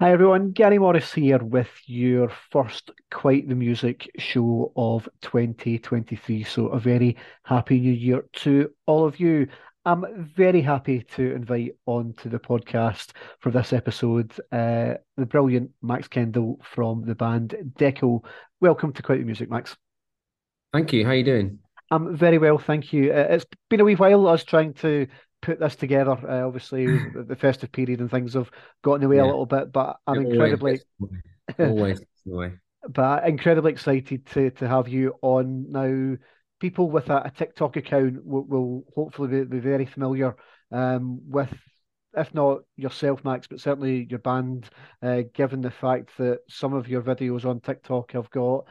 Hi everyone, Gary Morris here with your first Quite the Music show of 2023. So, a very happy new year to all of you. I'm very happy to invite onto the podcast for this episode uh, the brilliant Max Kendall from the band Deco. Welcome to Quite the Music, Max. Thank you. How are you doing? I'm very well, thank you. Uh, it's been a wee while. I was trying to put this together. Uh, obviously, the festive period and things have gotten away yeah. a little bit, but I'm incredibly always, always but incredibly excited to to have you on now. People with a, a TikTok account will, will hopefully be, be, very familiar um, with, if not yourself, Max, but certainly your band, uh, given the fact that some of your videos on TikTok have got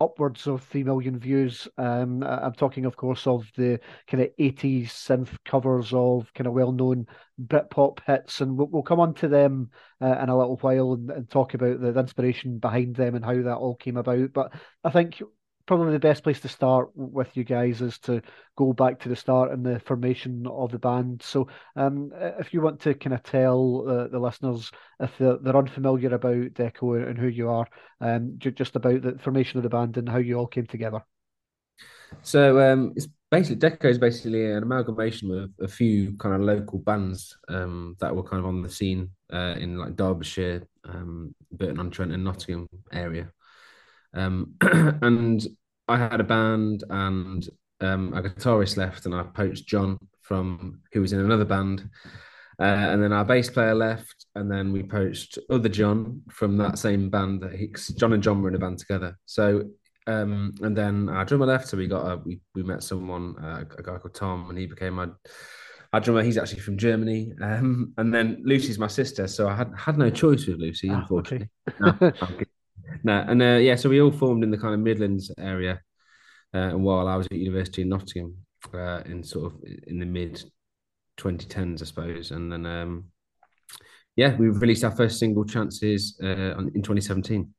upwards of 3 million views. Um, I'm talking, of course, of the kind of 80s synth covers of kind of well known Britpop hits. And we'll, we'll come on to them uh, in a little while and, and talk about the, the, inspiration behind them and how that all came about. But I think probably the best place to start with you guys is to go back to the start and the formation of the band. So, um, if you want to kind of tell uh, the listeners if they're, they're, unfamiliar about Deco and who you are, um, just about the formation of the band and how you all came together. So, um, it's basically Deco is basically an amalgamation of a few kind of local bands um, that were kind of on the scene uh, in like Derbyshire, um, Burton on Trent, and Nottingham area. Um, and I had a band and um, a guitarist left, and I poached John from who was in another band. Uh, and then our bass player left, and then we poached other John from that same band. That he, John and John were in a band together. So, um, and then our drummer left, so we got a, we we met someone, uh, a guy called Tom, and he became our our drummer. He's actually from Germany. Um, and then Lucy's my sister, so I had had no choice with Lucy, ah, unfortunately. Okay. no, no, and uh, yeah, so we all formed in the kind of Midlands area. Uh, while I was at university in Nottingham, uh, in sort of in the mid 2010s, I suppose, and then um, yeah, we released our first single, "Chances," uh, in 2017.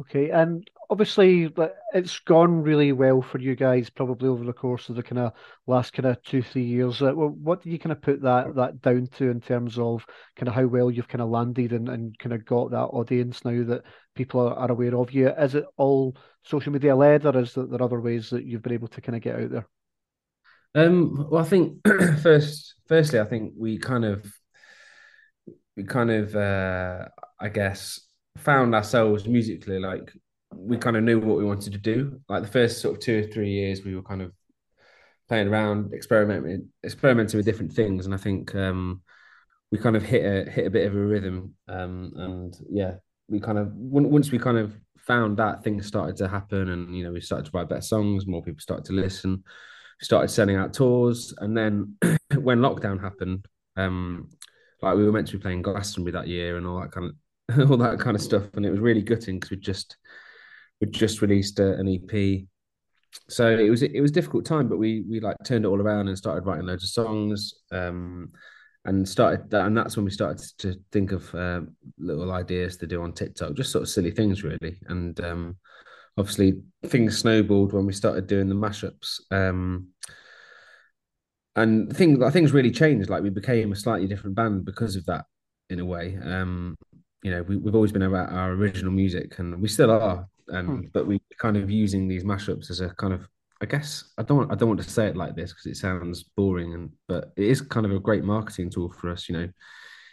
Okay, and obviously it's gone really well for you guys, probably over the course of the kind of last kind of two three years. Uh, what do you kind of put that that down to in terms of kind of how well you've kind of landed and, and kind of got that audience now that people are, are aware of you? Is it all social media led, or is there other ways that you've been able to kind of get out there? Um, well, I think first, firstly, I think we kind of, we kind of, uh, I guess found ourselves musically like we kind of knew what we wanted to do. Like the first sort of two or three years, we were kind of playing around, experimenting, experimenting with different things, and I think um, we kind of hit a hit a bit of a rhythm. Um, and yeah, we kind of once we kind of found that things started to happen, and you know we started to write better songs, more people started to listen, we started sending out tours, and then when lockdown happened, um, like we were meant to be playing Glastonbury that year and all that kind of all that kind of stuff, and it was really gutting because we just we just released a, an EP. So it was it was difficult time, but we we like turned it all around and started writing loads of songs, um, and started that, and that's when we started to think of uh, little ideas to do on TikTok, just sort of silly things really, and um, obviously things snowballed when we started doing the mashups. Um, and things like things really changed. Like we became a slightly different band because of that, in a way. Um, you know, we, we've always been about our original music, and we still are. And hmm. but we kind of using these mashups as a kind of, I guess, I don't, I don't want to say it like this because it sounds boring, and but it is kind of a great marketing tool for us. You know,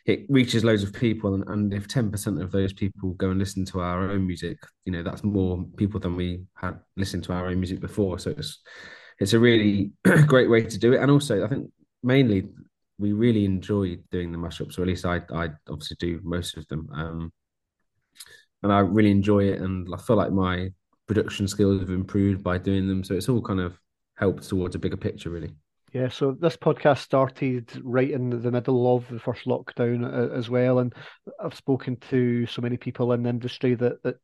it reaches loads of people, and, and if ten percent of those people go and listen to our own music, you know, that's more people than we had listened to our own music before. So it's it's a really great way to do it, and also I think mainly we really enjoy doing the mashups, or at least I, I obviously do most of them. Um, and I really enjoy it, and I feel like my production skills have improved by doing them. So it's all kind of helped towards a bigger picture, really. Yeah, so this podcast started right in the middle of the first lockdown uh, as well, and I've spoken to so many people in the industry that that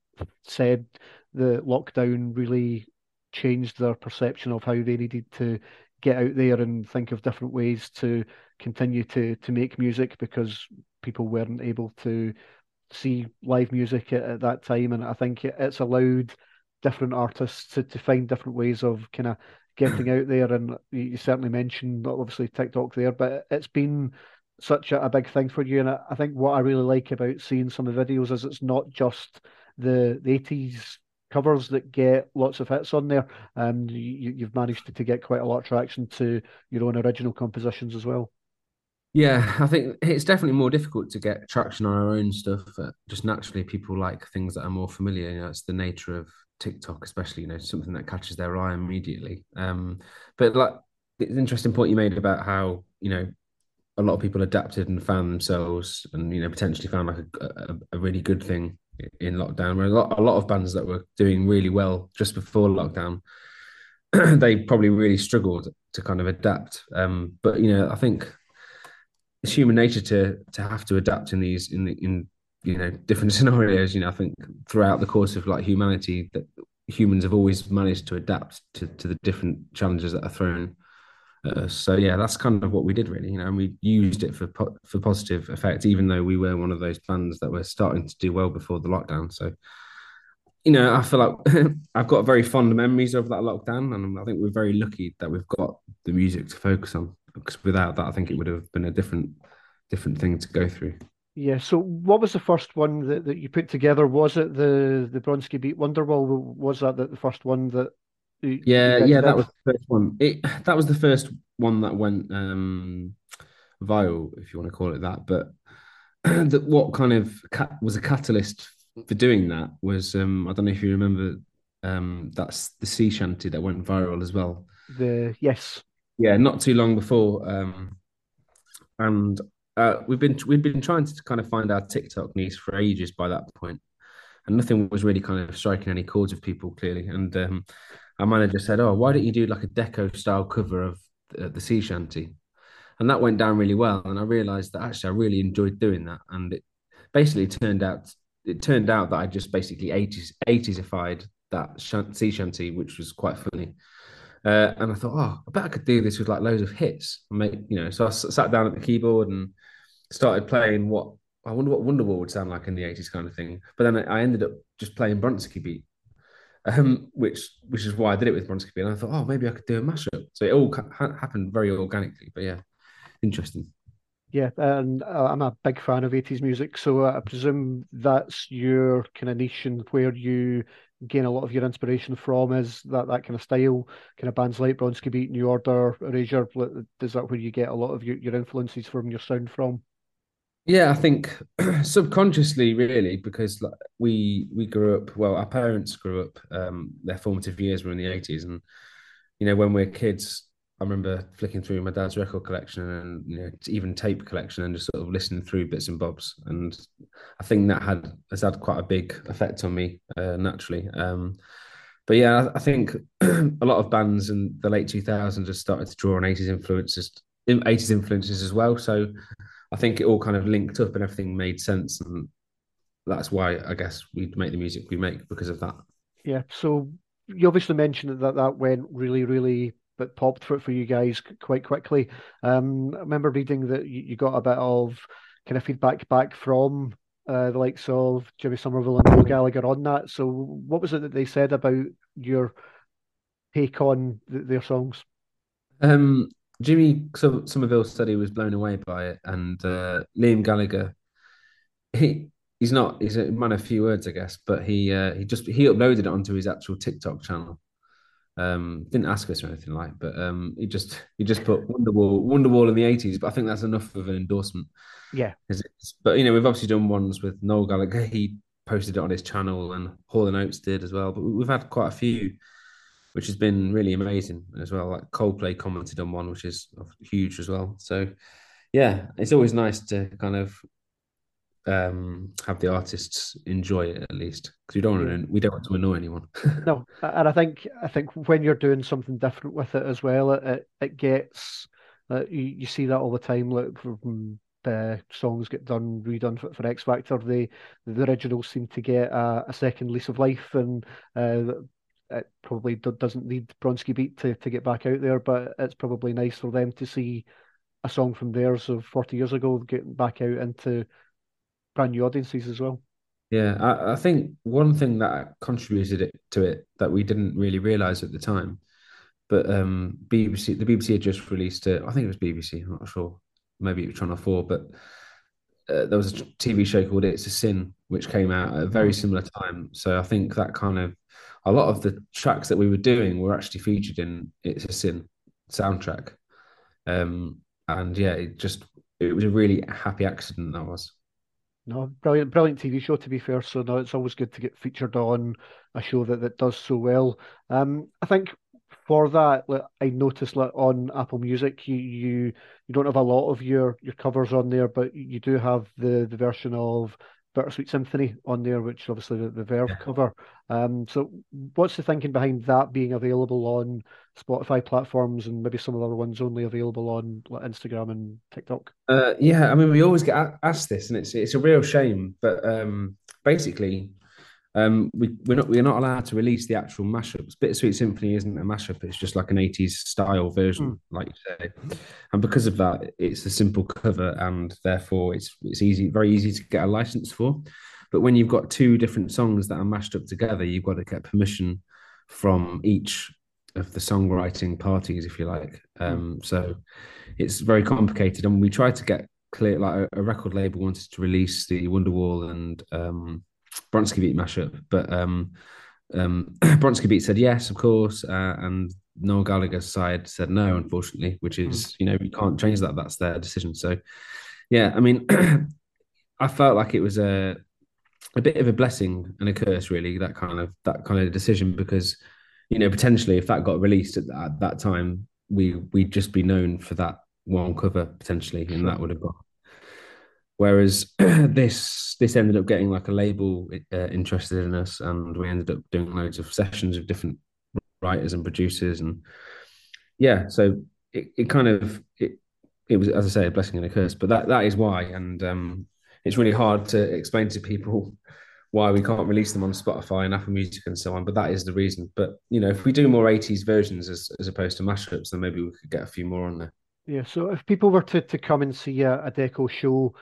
said the lockdown really changed their perception of how they needed to get out there and think of different ways to continue to to make music because people weren't able to see live music at, at that time and I think it's allowed different artists to, to find different ways of kind of getting out there and you certainly mentioned obviously TikTok there but it's been such a, a big thing for you. And I, I, think what I really like about seeing some of the videos is it's not just the, the 80s covers that get lots of hits on there. Um, you, you've managed to, to get quite a lot of traction to your own original compositions as well. Yeah, I think it's definitely more difficult to get traction on our own stuff. just naturally, people like things that are more familiar. You know, it's the nature of TikTok, especially. You know, something that catches their eye immediately. Um, but like, it's interesting point you made about how you know a lot of people adapted and found themselves, and you know, potentially found like a, a, a really good thing in lockdown. Where a lot, a lot of bands that were doing really well just before lockdown, they probably really struggled to kind of adapt. Um, but you know, I think it's human nature to to have to adapt in these in in you know different scenarios. You know, I think throughout the course of like humanity, that humans have always managed to adapt to to the different challenges that are thrown. So yeah, that's kind of what we did really, you know, and we used it for po- for positive effect, even though we were one of those bands that were starting to do well before the lockdown. So, you know, I feel like I've got very fond memories of that lockdown, and I think we're very lucky that we've got the music to focus on because without that, I think it would have been a different different thing to go through. Yeah. So, what was the first one that, that you put together? Was it the the Bronski Beat Wonderwall? Was that the, the first one that? You, yeah, you yeah, did? that was the first one. It that was the first one that went um viral, if you want to call it that. But that what kind of cat was a catalyst for doing that was um I don't know if you remember um that's the sea shanty that went viral as well. The yes, yeah, not too long before. Um, and uh, we've been we've been trying to kind of find our TikTok niche for ages by that point, and nothing was really kind of striking any chords with people clearly. And um, our manager said, "Oh, why don't you do like a deco style cover of the, the sea shanty?" And that went down really well. And I realised that actually I really enjoyed doing that, and it basically turned out it turned out that I just basically 80s 80sified that sea shanty, which was quite funny. Uh, and I thought, oh, I bet I could do this with like loads of hits. And make, you know, so I sat down at the keyboard and started playing what I wonder what Wonderwall would sound like in the 80s kind of thing. But then I ended up just playing Bronski Beat, um, which which is why I did it with Bronski Beat. And I thought, oh, maybe I could do a mashup. So it all ha- happened very organically. But yeah, interesting. Yeah, and uh, I'm a big fan of 80s music, so uh, I presume that's your kind of niche and where you gain a lot of your inspiration from is that that kind of style, kind of bands like Bronski Beat, New Order, Erasure. Is that where you get a lot of your, your influences from your sound from? Yeah, I think subconsciously, really, because like, we we grew up. Well, our parents grew up. Um, their formative years were in the eighties, and you know, when we're kids, I remember flicking through my dad's record collection and you know even tape collection and just sort of listening through bits and bobs. And I think that had has had quite a big effect on me uh, naturally. Um, but yeah, I think a lot of bands in the late 2000s have started to draw on 80s influences, 80s influences as well. So I think it all kind of linked up and everything made sense, and that's why I guess we make the music we make because of that. Yeah. So you obviously mentioned that that went really, really but popped for for you guys quite quickly. Um, I remember reading that you, you got a bit of kind of feedback back from uh, the likes of Jimmy Somerville and Noel Gallagher on that. So, what was it that they said about your take on th- their songs? Um, Jimmy Somerville said he was blown away by it, and uh, Liam Gallagher, he he's not he's a man of few words, I guess, but he uh, he just he uploaded it onto his actual TikTok channel, um, didn't ask us or anything like, but um, he just he just put Wonderwall Wonderwall in the eighties. But I think that's enough of an endorsement. Yeah. But you know, we've obviously done ones with Noel Gallagher. He posted it on his channel, and Hall and Oates did as well. But we've had quite a few, which has been really amazing as well. Like Coldplay commented on one, which is huge as well. So yeah, it's always nice to kind of um, have the artists enjoy it at least because we don't want to we don't want to annoy anyone. no, and I think I think when you're doing something different with it as well, it it, it gets uh, you, you see that all the time. Like from uh, songs get done redone for, for X Factor, the the originals seem to get a, a second lease of life, and uh, it probably doesn't need Bronski Beat to, to get back out there, but it's probably nice for them to see a song from theirs of 40 years ago getting back out into brand new audiences as well. Yeah, I, I think one thing that contributed it, to it that we didn't really realize at the time, but um, BBC, the BBC had just released it. I think it was BBC. I'm not sure. maybe it was Channel Four, but uh, there was a TV show called It's a Sin, which came out at a very similar time. So I think that kind of a lot of the tracks that we were doing were actually featured in It's a Sin soundtrack. Um, and yeah, it just it was a really happy accident that was. No, brilliant, brilliant TV show. To be fair, so no, it's always good to get featured on a show that, that does so well. Um, I think for that, like, I noticed like, on Apple Music, you, you you don't have a lot of your your covers on there, but you do have the the version of Bittersweet Symphony on there, which obviously the, the Verve yeah. cover. Um, so what's the thinking behind that being available on Spotify platforms and maybe some of the other ones only available on like, Instagram and TikTok? Uh, yeah, I mean, we always get asked this, and it's it's a real shame, but um, basically, um, we, we're not we're not allowed to release the actual mashups. Bittersweet Symphony isn't a mashup; it's just like an '80s style version, mm. like you say. And because of that, it's a simple cover, and therefore it's it's easy, very easy to get a license for. But when you've got two different songs that are mashed up together, you've got to get permission from each of the songwriting parties, if you like. Hmm. Um, so it's very complicated, and we tried to get clear. Like a, a record label wanted to release the Wonderwall and um, Bronski Beat mashup, but um, um, Bronski Beat said yes, of course, uh, and Noel Gallagher's side said no, unfortunately, which is mm. you know you can't change that. That's their decision. So, yeah, I mean, I felt like it was a a bit of a blessing and a curse, really. That kind of that kind of decision because you know potentially if that got released at, at that time, we we'd just be known for that one cover potentially, and that would have got Whereas this this ended up getting like a label uh, interested in us, and we ended up doing loads of sessions with different writers and producers, and yeah, so it, it kind of it it was as I say a blessing and a curse, but that that is why, and um, it's really hard to explain to people why we can't release them on Spotify and Apple Music and so on. But that is the reason. But you know, if we do more '80s versions as as opposed to mashups, then maybe we could get a few more on there. Yeah, so if people were to, to come and see a, a Deco show,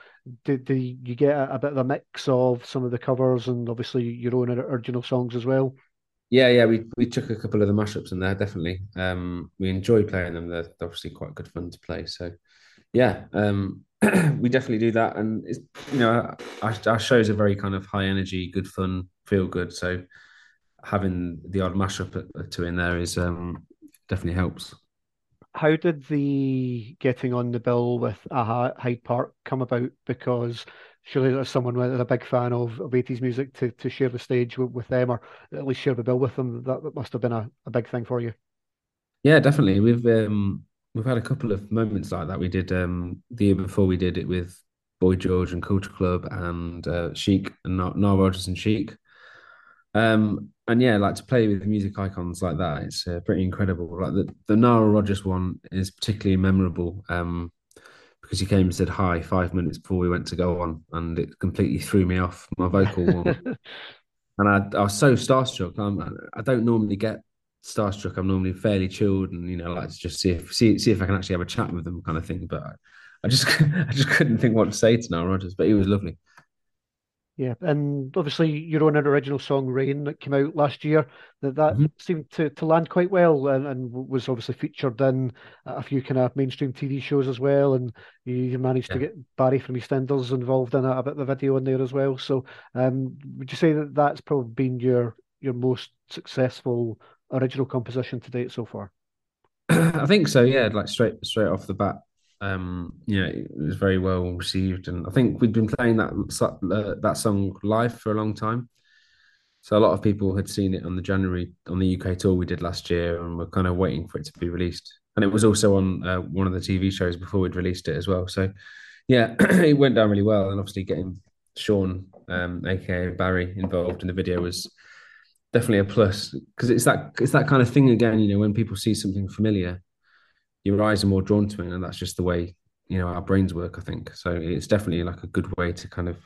do, do you get a, a, bit of a mix of some of the covers and obviously your own original songs as well? Yeah, yeah, we we took a couple of the mashups in there, definitely. Um, we enjoy playing them. They're, obviously quite good fun to play. So, yeah, um, we definitely do that. And it's you know, our, our shows are very kind of high energy, good fun, feel good. So, having the odd mashup two in there is um, definitely helps how did the getting on the bill with a Hyde Park come about? Because surely there's someone with a big fan of, of 80s music to, to share the stage with, with them or at least share the bill with them. That, that must have been a, a big thing for you. Yeah, definitely. We've um, we've had a couple of moments like that. We did um, the year before we did it with Boy George and Culture Club and uh, Chic and Nile Rodgers and Chic. Um, and yeah, like to play with music icons like that, it's uh, pretty incredible. Like the the Nile Rodgers one is particularly memorable um, because he came and said hi five minutes before we went to go on, and it completely threw me off my vocal. and I, I was so starstruck. I'm, I don't normally get starstruck. I'm normally fairly chilled, and you know, like to just see if see see if I can actually have a chat with them, kind of thing. But I, I just I just couldn't think what to say to Nile Rodgers. But he was lovely. Yeah, and obviously your own original song "Rain" that came out last year that that mm-hmm. seemed to, to land quite well and, and was obviously featured in a few kind of mainstream TV shows as well. And you, managed yeah. to get Barry from EastEnders involved in a, a bit of the video in there as well. So, um, would you say that that's probably been your your most successful original composition to date so far? I think so. Yeah, like straight straight off the bat, um, you know, it was very well received, and I think we'd been playing that uh, that song live for a long time. So a lot of people had seen it on the January on the UK tour we did last year, and we're kind of waiting for it to be released. And it was also on uh, one of the TV shows before we'd released it as well. So yeah, it went down really well, and obviously getting Shaun, um, aka Barry, involved in the video was definitely a plus because it's that it's that kind of thing again. You know, when people see something familiar your eyes are more drawn to it, and that's just the way you know our brains work. I think so. It's definitely like a good way to kind of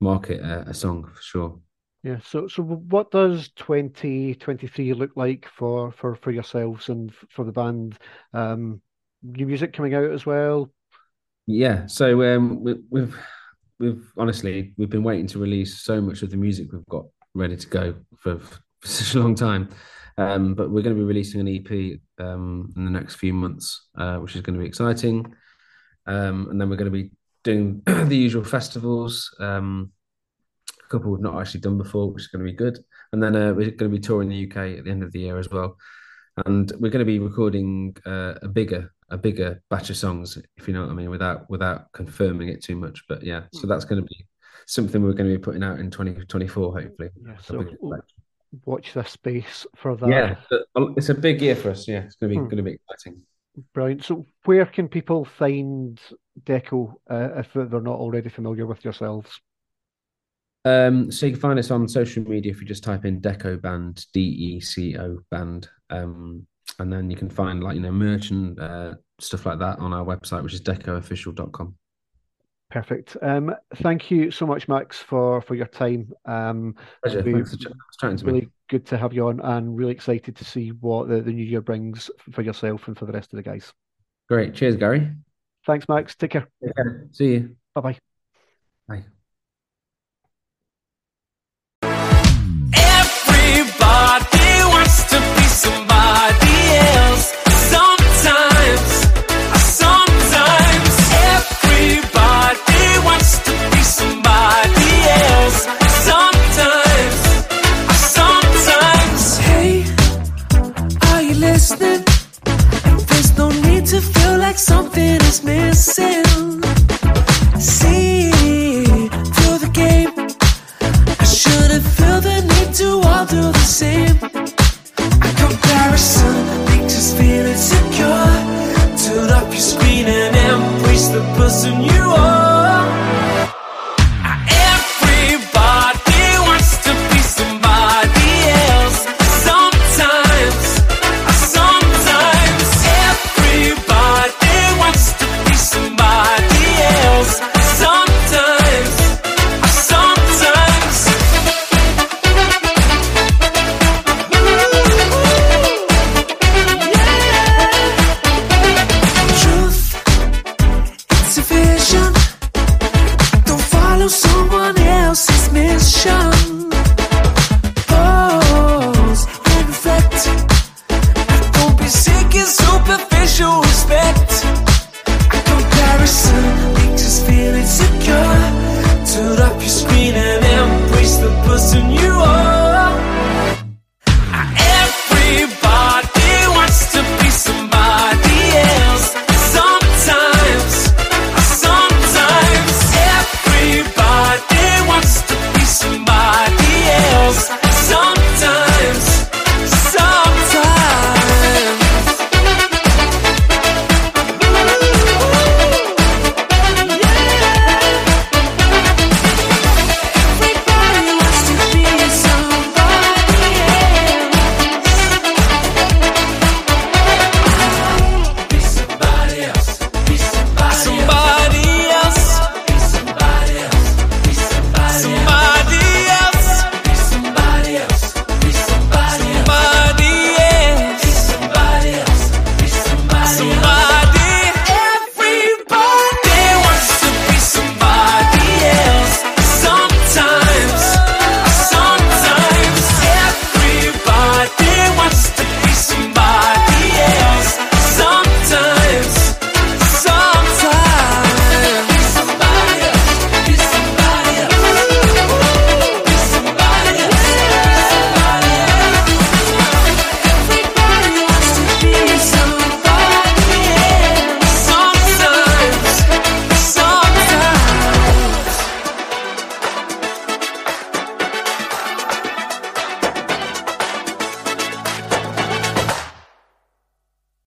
market a, a song for sure. Yeah. So, so what does twenty twenty three look like for for for yourselves and for the band? Um, new music coming out as well. Yeah. So um, we, we've we've honestly we've been waiting to release so much of the music we've got ready to go for, for such a long time. Um, but we're going to be releasing an EP um, in the next few months, uh, which is going to be exciting. um, and then we're going to be doing the usual festivals. Um, a couple we've not actually done before, which is going to be good. And then uh, we're going to be touring the UK at the end of the year as well. And we're going to be recording uh, a bigger a bigger batch of songs, if you know what I mean, without without confirming it too much. But yeah, so hmm. that's going to be something we're going to be putting out in 2024, hopefully. Yeah, so watch this space for that. Yeah, it's a big year for us. Yeah, it's going to be hmm. going to be exciting. Brilliant. So, where can people find Deco uh, if they're not already familiar with yourselves? Um, so you can find us on social media if you just type in Deco Band, D E C O Band, um, and then you can find like you know merch and uh, stuff like that on our website, which is decoofficial.com. Perfect. Um, thank you so much, Max, for for your time. Um, Pleasure. Thanks for chatting to really me. good to have you on, and really excited to see what the, the new year brings for yourself and for the rest of the guys. Great. Cheers, Gary. Thanks, Max. Take care. Take care. See you. Bye-bye. Bye. And you are. down.